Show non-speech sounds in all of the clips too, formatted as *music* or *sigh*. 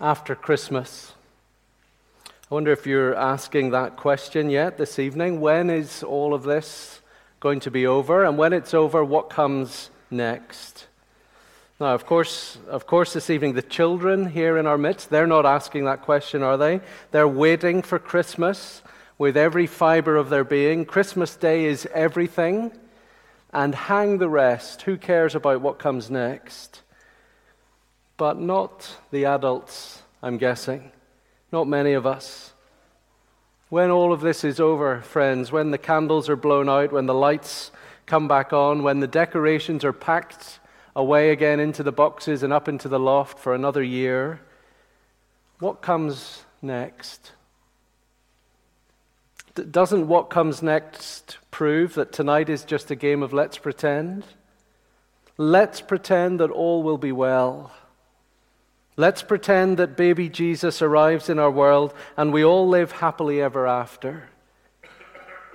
after Christmas? I wonder if you're asking that question yet this evening. When is all of this going to be over? And when it's over, what comes next? Now, of course, of course, this evening, the children here in our midst, they're not asking that question, are they? They're waiting for Christmas with every fiber of their being. Christmas Day is everything, and hang the rest. Who cares about what comes next? But not the adults, I'm guessing. Not many of us. When all of this is over, friends, when the candles are blown out, when the lights come back on, when the decorations are packed away again into the boxes and up into the loft for another year, what comes next? Doesn't what comes next prove that tonight is just a game of let's pretend? Let's pretend that all will be well. Let's pretend that baby Jesus arrives in our world and we all live happily ever after.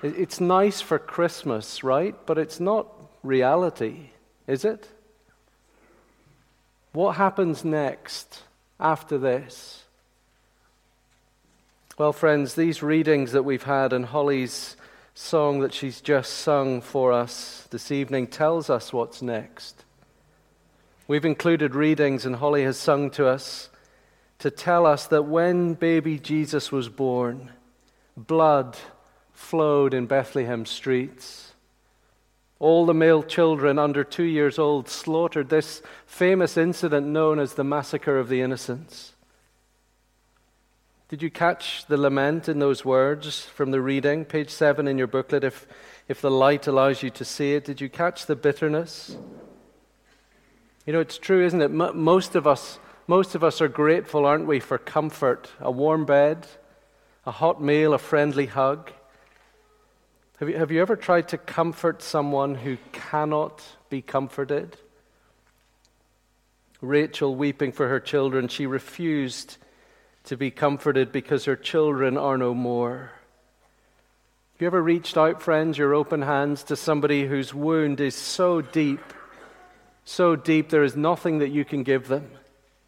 It's nice for Christmas, right? But it's not reality, is it? What happens next after this? Well, friends, these readings that we've had and Holly's song that she's just sung for us this evening tells us what's next. We've included readings, and Holly has sung to us to tell us that when baby Jesus was born, blood flowed in Bethlehem streets. All the male children under two years old slaughtered this famous incident known as the Massacre of the Innocents. Did you catch the lament in those words from the reading? Page seven in your booklet, if, if the light allows you to see it. Did you catch the bitterness? You know, it's true, isn't it? Most of us, most of us are grateful, aren't we, for comfort, a warm bed, a hot meal, a friendly hug. Have you, have you ever tried to comfort someone who cannot be comforted? Rachel weeping for her children, she refused to be comforted because her children are no more. Have you ever reached out, friends, your open hands to somebody whose wound is so deep so deep there is nothing that you can give them.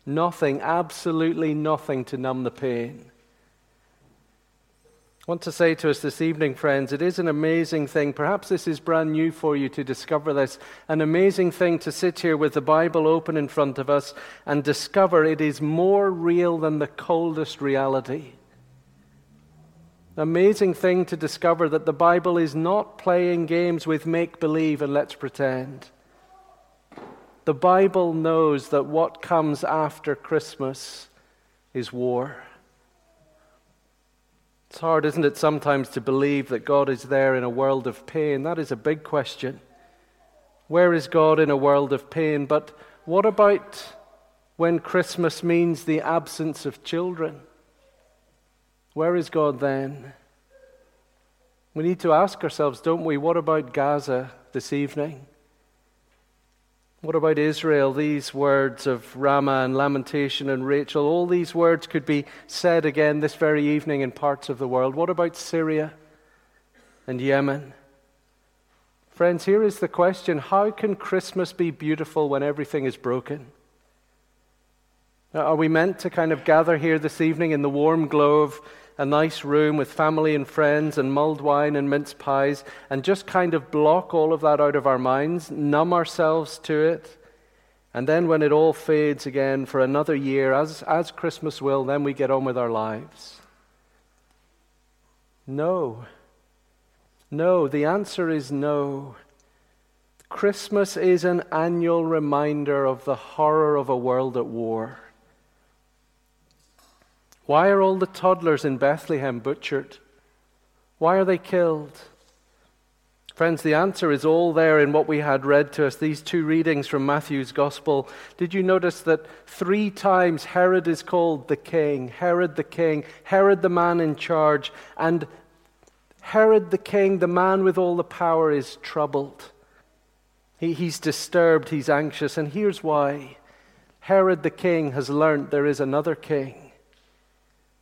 Nothing, absolutely nothing to numb the pain. I want to say to us this evening, friends, it is an amazing thing. Perhaps this is brand new for you to discover this. An amazing thing to sit here with the Bible open in front of us and discover it is more real than the coldest reality. Amazing thing to discover that the Bible is not playing games with make believe and let's pretend. The Bible knows that what comes after Christmas is war. It's hard, isn't it, sometimes to believe that God is there in a world of pain? That is a big question. Where is God in a world of pain? But what about when Christmas means the absence of children? Where is God then? We need to ask ourselves, don't we, what about Gaza this evening? What about Israel? These words of Ramah and lamentation and Rachel, all these words could be said again this very evening in parts of the world. What about Syria and Yemen? Friends, here is the question How can Christmas be beautiful when everything is broken? Are we meant to kind of gather here this evening in the warm glow of a nice room with family and friends and mulled wine and mince pies and just kind of block all of that out of our minds, numb ourselves to it. And then when it all fades again for another year, as, as Christmas will, then we get on with our lives. No. No. The answer is no. Christmas is an annual reminder of the horror of a world at war. Why are all the toddlers in Bethlehem butchered? Why are they killed? Friends, the answer is all there in what we had read to us, these two readings from Matthew's Gospel. Did you notice that three times Herod is called the king? Herod the king, Herod the man in charge, and Herod the king, the man with all the power, is troubled. He, he's disturbed, he's anxious, and here's why. Herod the king has learned there is another king.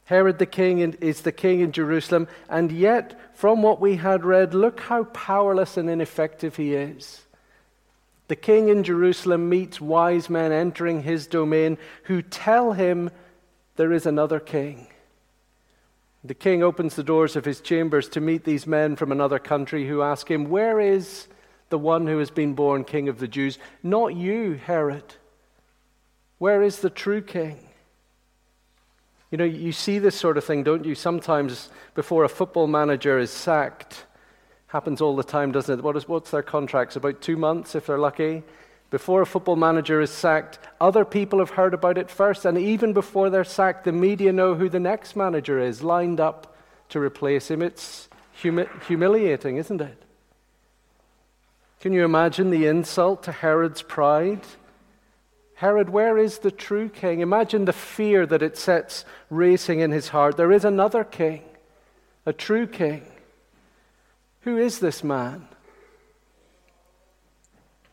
Herod the king is the king in Jerusalem, and yet, from what we had read, look how powerless and ineffective he is. The king in Jerusalem meets wise men entering his domain who tell him there is another king. The king opens the doors of his chambers to meet these men from another country who ask him, Where is the one who has been born king of the Jews? Not you, Herod. Where is the true king? You know, you see this sort of thing, don't you? Sometimes before a football manager is sacked, happens all the time, doesn't it? What is, what's their contracts? About two months, if they're lucky. Before a football manager is sacked, other people have heard about it first, and even before they're sacked, the media know who the next manager is, lined up to replace him. It's humi- humiliating, isn't it? Can you imagine the insult to Herod's pride? Herod, where is the true king? Imagine the fear that it sets racing in his heart. There is another king, a true king. Who is this man?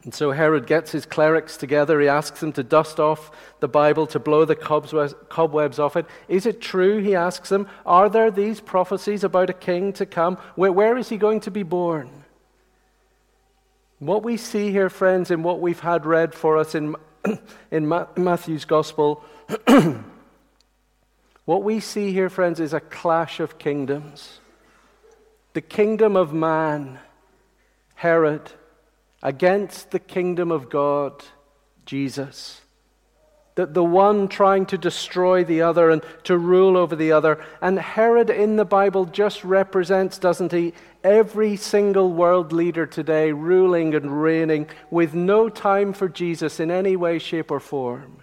And so Herod gets his clerics together. He asks them to dust off the Bible, to blow the cobwebs off it. Is it true, he asks them? Are there these prophecies about a king to come? where, where is he going to be born? What we see here, friends, in what we've had read for us in *clears throat* in Matthew's Gospel, *clears throat* what we see here, friends, is a clash of kingdoms. The kingdom of man, Herod, against the kingdom of God, Jesus that the one trying to destroy the other and to rule over the other. And Herod in the Bible just represents, doesn't he, every single world leader today ruling and reigning with no time for Jesus in any way, shape, or form.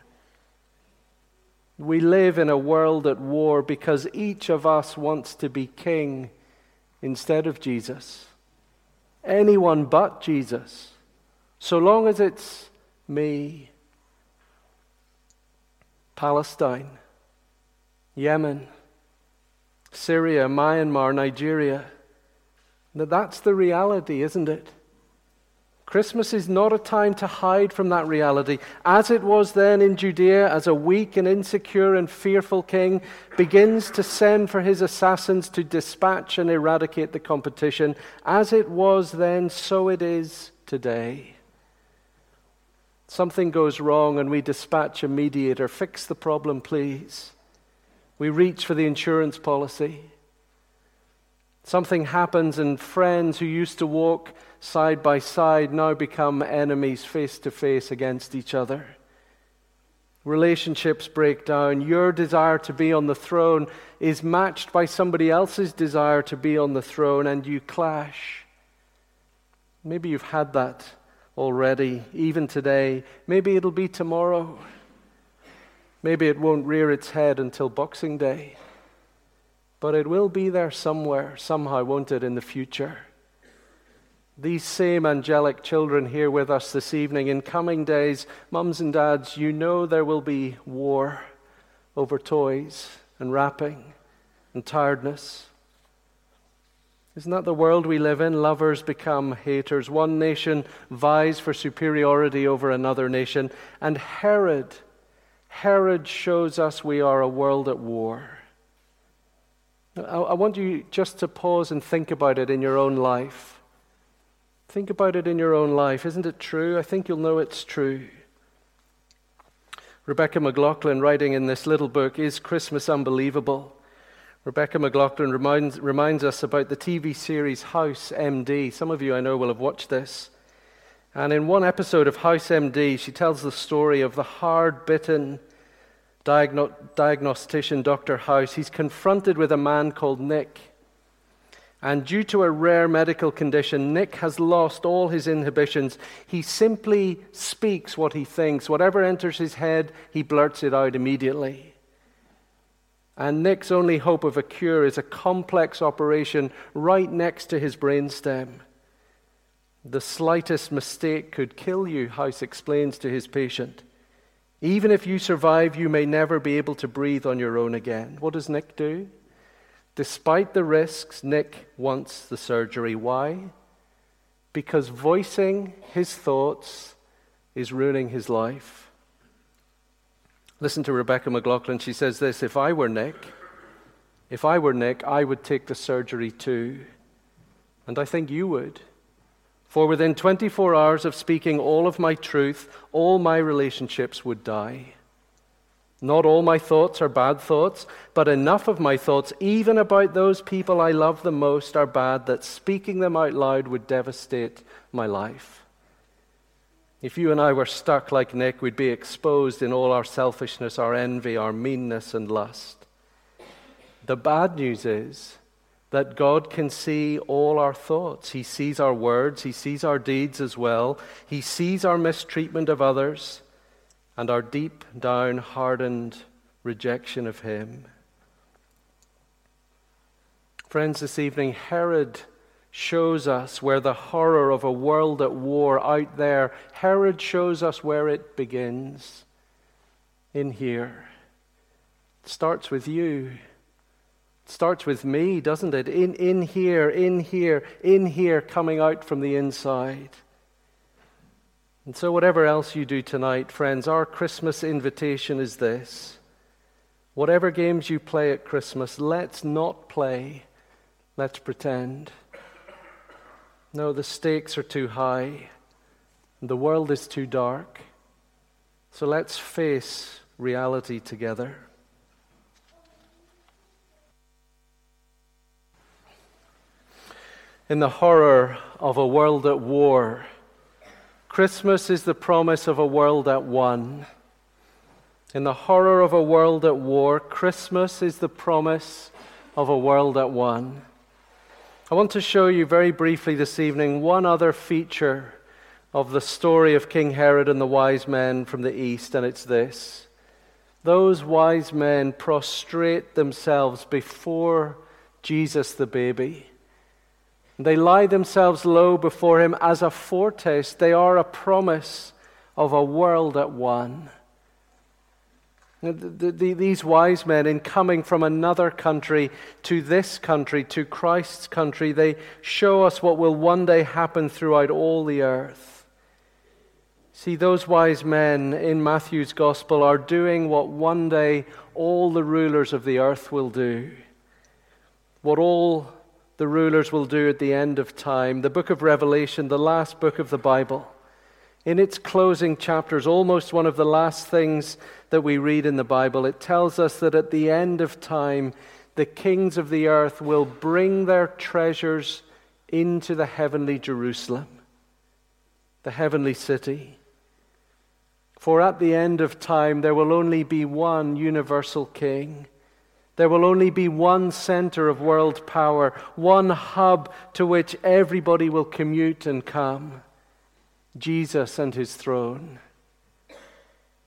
We live in a world at war because each of us wants to be king instead of Jesus. Anyone but Jesus. So long as it's me Palestine, Yemen, Syria, Myanmar, Nigeria. That's the reality, isn't it? Christmas is not a time to hide from that reality. As it was then in Judea, as a weak and insecure and fearful king begins to send for his assassins to dispatch and eradicate the competition, as it was then, so it is today. Something goes wrong and we dispatch a mediator. Fix the problem, please. We reach for the insurance policy. Something happens, and friends who used to walk side by side now become enemies face to face against each other. Relationships break down. Your desire to be on the throne is matched by somebody else's desire to be on the throne, and you clash. Maybe you've had that already, even today. Maybe it'll be tomorrow. Maybe it won't rear its head until Boxing Day. But it will be there somewhere, somehow, won't it, in the future? These same angelic children here with us this evening, in coming days, mums and dads, you know there will be war over toys and wrapping and tiredness isn't that the world we live in? Lovers become haters. One nation vies for superiority over another nation. And Herod, Herod shows us we are a world at war. I want you just to pause and think about it in your own life. Think about it in your own life. Isn't it true? I think you'll know it's true. Rebecca McLaughlin, writing in this little book, Is Christmas Unbelievable? Rebecca McLaughlin reminds, reminds us about the TV series House MD. Some of you I know will have watched this. And in one episode of House MD, she tells the story of the hard bitten diagno- diagnostician, Dr. House. He's confronted with a man called Nick. And due to a rare medical condition, Nick has lost all his inhibitions. He simply speaks what he thinks. Whatever enters his head, he blurts it out immediately. And Nick's only hope of a cure is a complex operation right next to his brainstem. The slightest mistake could kill you, House explains to his patient. Even if you survive, you may never be able to breathe on your own again. What does Nick do? Despite the risks, Nick wants the surgery. Why? Because voicing his thoughts is ruining his life. Listen to Rebecca McLaughlin. She says this If I were Nick, if I were Nick, I would take the surgery too. And I think you would. For within 24 hours of speaking all of my truth, all my relationships would die. Not all my thoughts are bad thoughts, but enough of my thoughts, even about those people I love the most, are bad that speaking them out loud would devastate my life. If you and I were stuck like Nick, we'd be exposed in all our selfishness, our envy, our meanness, and lust. The bad news is that God can see all our thoughts. He sees our words, He sees our deeds as well. He sees our mistreatment of others and our deep down hardened rejection of Him. Friends, this evening, Herod shows us where the horror of a world at war out there, Herod shows us where it begins. In here. It starts with you starts with me, doesn't it? In, in here, in here, in here, coming out from the inside. And so, whatever else you do tonight, friends, our Christmas invitation is this. Whatever games you play at Christmas, let's not play, let's pretend. No, the stakes are too high, and the world is too dark. So let's face reality together. In the horror of a world at war. Christmas is the promise of a world at one. In the horror of a world at war, Christmas is the promise of a world at one. I want to show you very briefly this evening one other feature of the story of King Herod and the wise men from the east, and it's this. Those wise men prostrate themselves before Jesus the baby. They lie themselves low before him as a foretaste. They are a promise of a world at one. These wise men, in coming from another country to this country, to Christ's country, they show us what will one day happen throughout all the earth. See, those wise men in Matthew's gospel are doing what one day all the rulers of the earth will do, what all the rulers will do at the end of time. The book of Revelation, the last book of the Bible, in its closing chapters, almost one of the last things that we read in the Bible, it tells us that at the end of time, the kings of the earth will bring their treasures into the heavenly Jerusalem, the heavenly city. For at the end of time, there will only be one universal king there will only be one center of world power, one hub to which everybody will commute and come Jesus and his throne.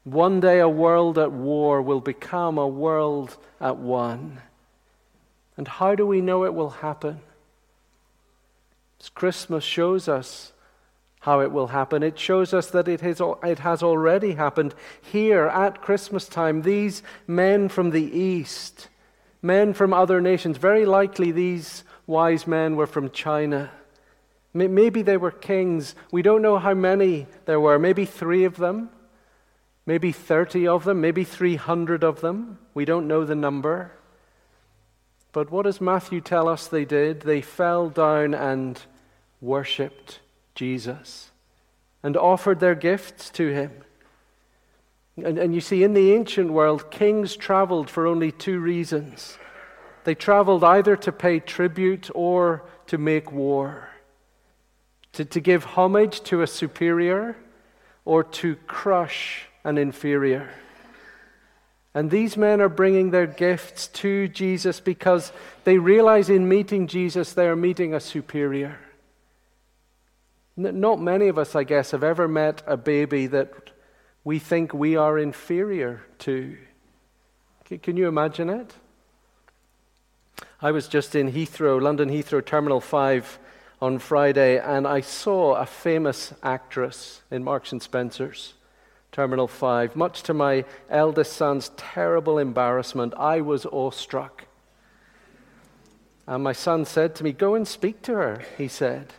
One day, a world at war will become a world at one. And how do we know it will happen? As Christmas shows us how it will happen. It shows us that it has, it has already happened here at Christmas time. These men from the East men from other nations. Very likely these wise men were from China. Maybe they were kings. We don't know how many there were. Maybe three of them, maybe 30 of them, maybe 300 of them. We don't know the number. But what does Matthew tell us they did? They fell down and worshipped Jesus and offered their gifts to him. And, and you see, in the ancient world, kings traveled for only two reasons they traveled either to pay tribute or to make war, to, to give homage to a superior or to crush an inferior. And these men are bringing their gifts to Jesus because they realize in meeting Jesus they are meeting a superior. Not many of us, I guess, have ever met a baby that we think we are inferior to. Can you imagine it? I was just in Heathrow, London Heathrow Terminal 5, on Friday, and I saw a famous actress in Marks and Spencer's. Terminal 5. Much to my eldest son's terrible embarrassment, I was awestruck. And my son said to me, Go and speak to her, he said.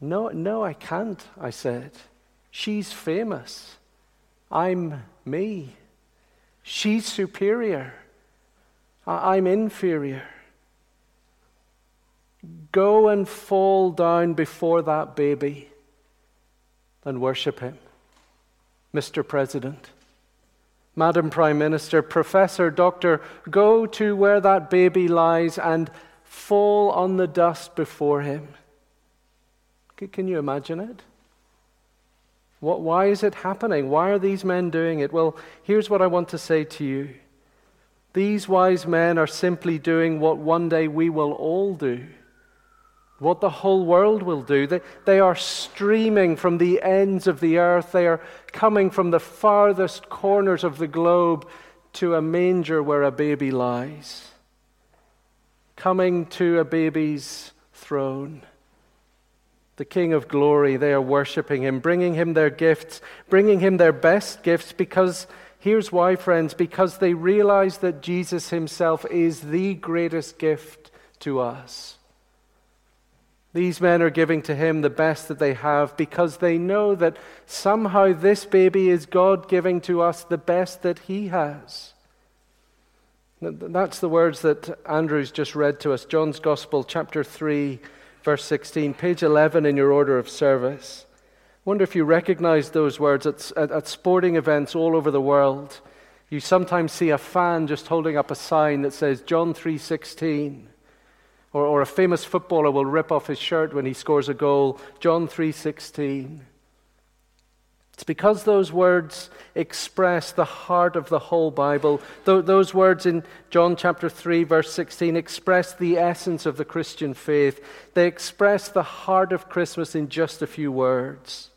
No, no, I can't, I said. She's famous. I'm me. She's superior. I'm inferior. Go and fall down before that baby and worship him. Mr. President, Madam Prime Minister, Professor, Doctor, go to where that baby lies and fall on the dust before him. Can you imagine it? What, why is it happening? Why are these men doing it? Well, here's what I want to say to you. These wise men are simply doing what one day we will all do what the whole world will do. They, they are streaming from the ends of the earth, they are coming from the farthest corners of the globe to a manger where a baby lies, coming to a baby's throne. The King of glory, they are worshiping him, bringing him their gifts, bringing him their best gifts because. Here's why, friends, because they realize that Jesus himself is the greatest gift to us. These men are giving to him the best that they have because they know that somehow this baby is God giving to us the best that he has. That's the words that Andrew's just read to us. John's Gospel, chapter 3, verse 16, page 11 in your order of service. Wonder if you recognize those words at, at, at sporting events all over the world. You sometimes see a fan just holding up a sign that says John 3:16. Or, or a famous footballer will rip off his shirt when he scores a goal. John 3:16. It's because those words express the heart of the whole Bible. Those words in John chapter 3, verse 16, express the essence of the Christian faith. They express the heart of Christmas in just a few words.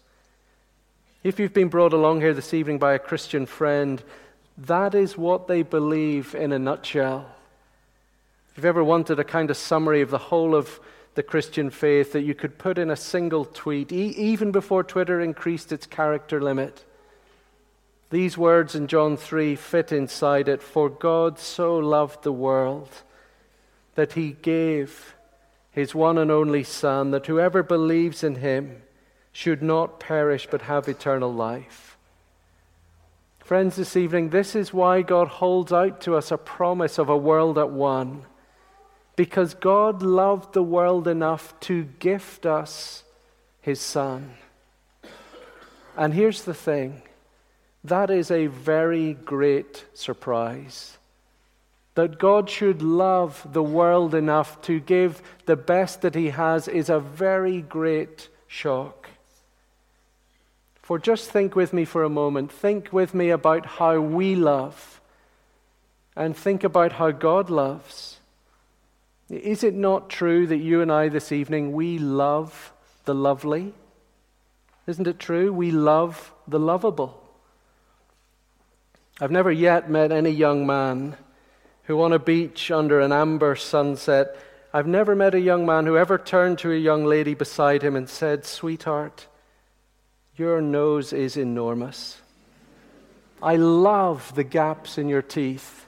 If you've been brought along here this evening by a Christian friend, that is what they believe in a nutshell. If you've ever wanted a kind of summary of the whole of the Christian faith that you could put in a single tweet, e- even before Twitter increased its character limit, these words in John 3 fit inside it. For God so loved the world that he gave his one and only Son, that whoever believes in him should not perish but have eternal life. Friends, this evening, this is why God holds out to us a promise of a world at one because God loved the world enough to gift us his Son. And here's the thing that is a very great surprise. That God should love the world enough to give the best that He has is a very great shock. For just think with me for a moment. Think with me about how we love, and think about how God loves. Is it not true that you and I this evening, we love the lovely? Isn't it true? We love the lovable. I've never yet met any young man who, on a beach under an amber sunset, I've never met a young man who ever turned to a young lady beside him and said, Sweetheart, your nose is enormous. I love the gaps in your teeth.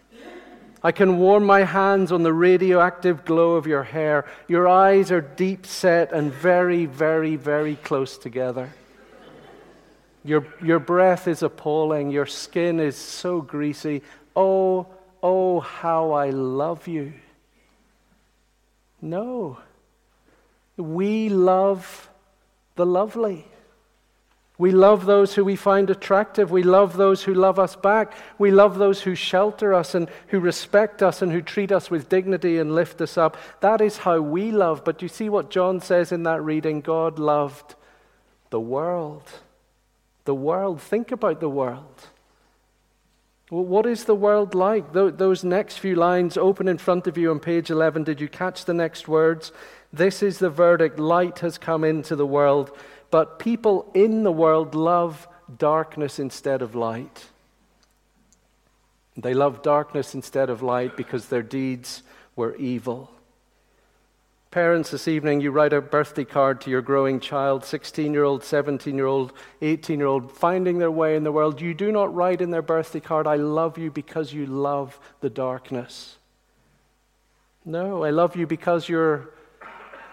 I can warm my hands on the radioactive glow of your hair. Your eyes are deep set and very, very, very close together. Your, your breath is appalling. Your skin is so greasy. Oh, oh, how I love you. No. We love the lovely. We love those who we find attractive. We love those who love us back. We love those who shelter us and who respect us and who treat us with dignity and lift us up. That is how we love. But you see what John says in that reading? God loved the world. The world. Think about the world. Well, what is the world like? Those next few lines open in front of you on page 11. Did you catch the next words? This is the verdict. Light has come into the world but people in the world love darkness instead of light. They love darkness instead of light because their deeds were evil. Parents, this evening, you write a birthday card to your growing child, 16 year old, 17 year old, 18 year old, finding their way in the world. You do not write in their birthday card, I love you because you love the darkness. No, I love you because you're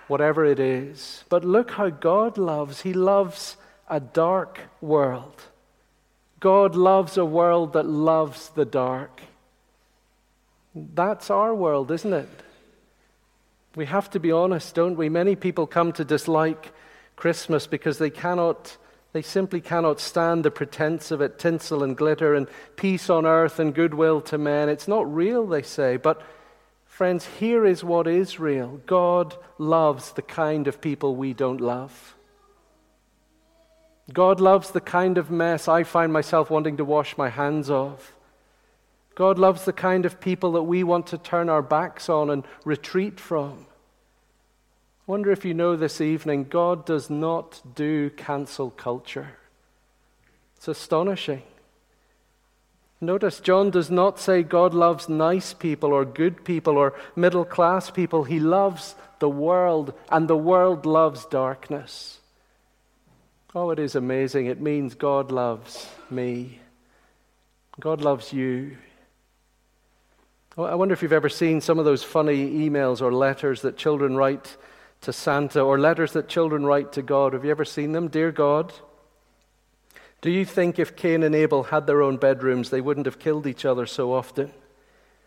whatever it is. But look how God loves. He loves a dark world. God loves a world that loves the dark. That's our world, isn't it? We have to be honest, don't we? Many people come to dislike Christmas because they cannot, they simply cannot stand the pretense of it tinsel and glitter and peace on earth and goodwill to men. It's not real, they say. But, friends, here is what is real God loves the kind of people we don't love. God loves the kind of mess I find myself wanting to wash my hands of. God loves the kind of people that we want to turn our backs on and retreat from. I wonder if you know this evening, God does not do cancel culture. It's astonishing. Notice John does not say God loves nice people or good people or middle class people. He loves the world, and the world loves darkness. Oh, it is amazing. It means God loves me. God loves you. Oh, I wonder if you've ever seen some of those funny emails or letters that children write to Santa or letters that children write to God. Have you ever seen them? Dear God, do you think if Cain and Abel had their own bedrooms, they wouldn't have killed each other so often?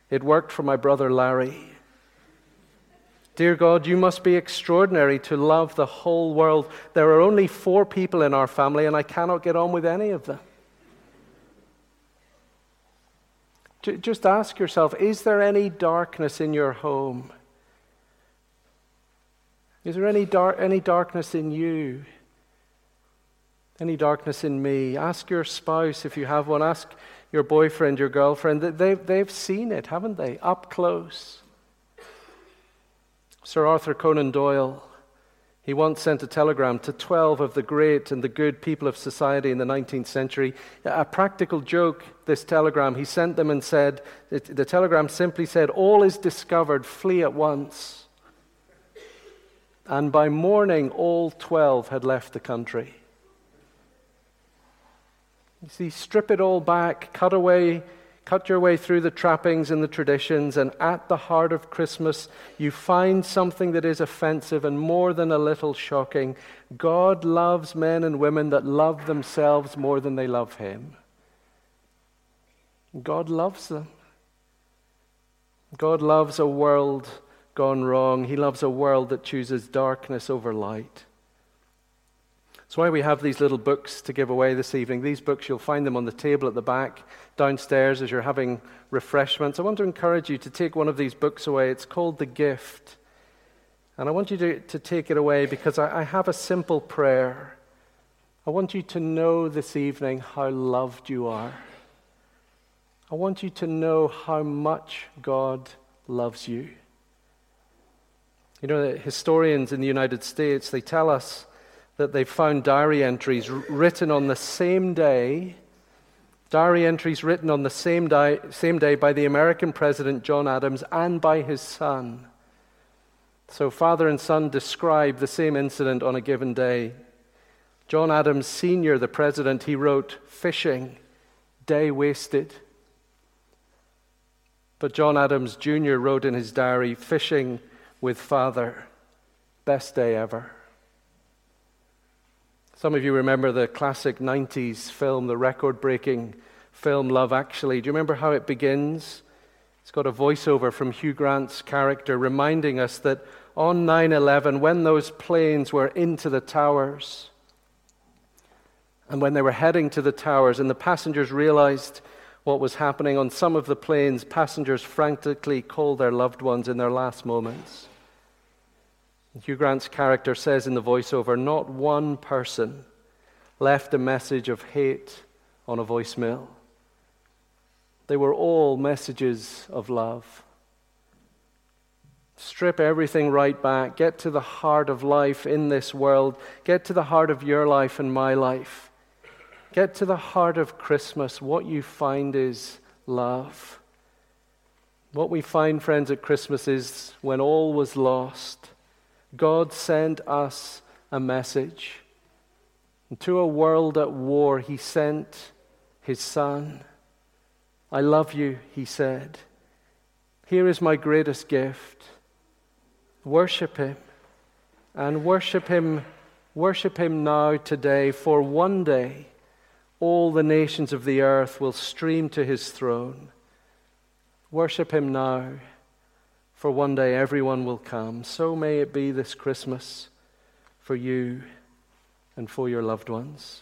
It worked for my brother Larry. Dear God, you must be extraordinary to love the whole world. There are only four people in our family, and I cannot get on with any of them. Just ask yourself is there any darkness in your home? Is there any, dark, any darkness in you? Any darkness in me? Ask your spouse if you have one. Ask your boyfriend, your girlfriend. They've, they've seen it, haven't they? Up close. Sir Arthur Conan Doyle he once sent a telegram to 12 of the great and the good people of society in the 19th century. A practical joke, this telegram. He sent them and said, the telegram simply said, All is discovered, flee at once. And by morning, all 12 had left the country. You see, strip it all back, cut away cut your way through the trappings and the traditions, and at the heart of Christmas, you find something that is offensive and more than a little shocking. God loves men and women that love themselves more than they love Him. God loves them. God loves a world gone wrong. He loves a world that chooses darkness over light. That's why we have these little books to give away this evening. These books, you'll find them on the table at the back downstairs as you're having refreshments. I want to encourage you to take one of these books away. It's called The Gift. And I want you to, to take it away because I, I have a simple prayer. I want you to know this evening how loved you are. I want you to know how much God loves you. You know, historians in the United States, they tell us that they found diary entries written on the same day, diary entries written on the same day, same day by the American President John Adams and by his son. So, father and son describe the same incident on a given day. John Adams Sr., the president, he wrote, Fishing, day wasted. But John Adams Jr. wrote in his diary, Fishing with father, best day ever. Some of you remember the classic 90s film, the record breaking film Love Actually. Do you remember how it begins? It's got a voiceover from Hugh Grant's character reminding us that on 9 11, when those planes were into the towers, and when they were heading to the towers, and the passengers realized what was happening on some of the planes, passengers frantically called their loved ones in their last moments. Hugh Grant's character says in the voiceover not one person left a message of hate on a voicemail. They were all messages of love. Strip everything right back. Get to the heart of life in this world. Get to the heart of your life and my life. Get to the heart of Christmas. What you find is love. What we find, friends, at Christmas is when all was lost God sent us a message. And to a world at war, He sent His Son. I love you, He said. Here is my greatest gift. Worship Him. And worship Him, worship Him now, today, for one day all the nations of the earth will stream to His throne. Worship Him now, for one day everyone will come. So may it be this Christmas for you and for your loved ones.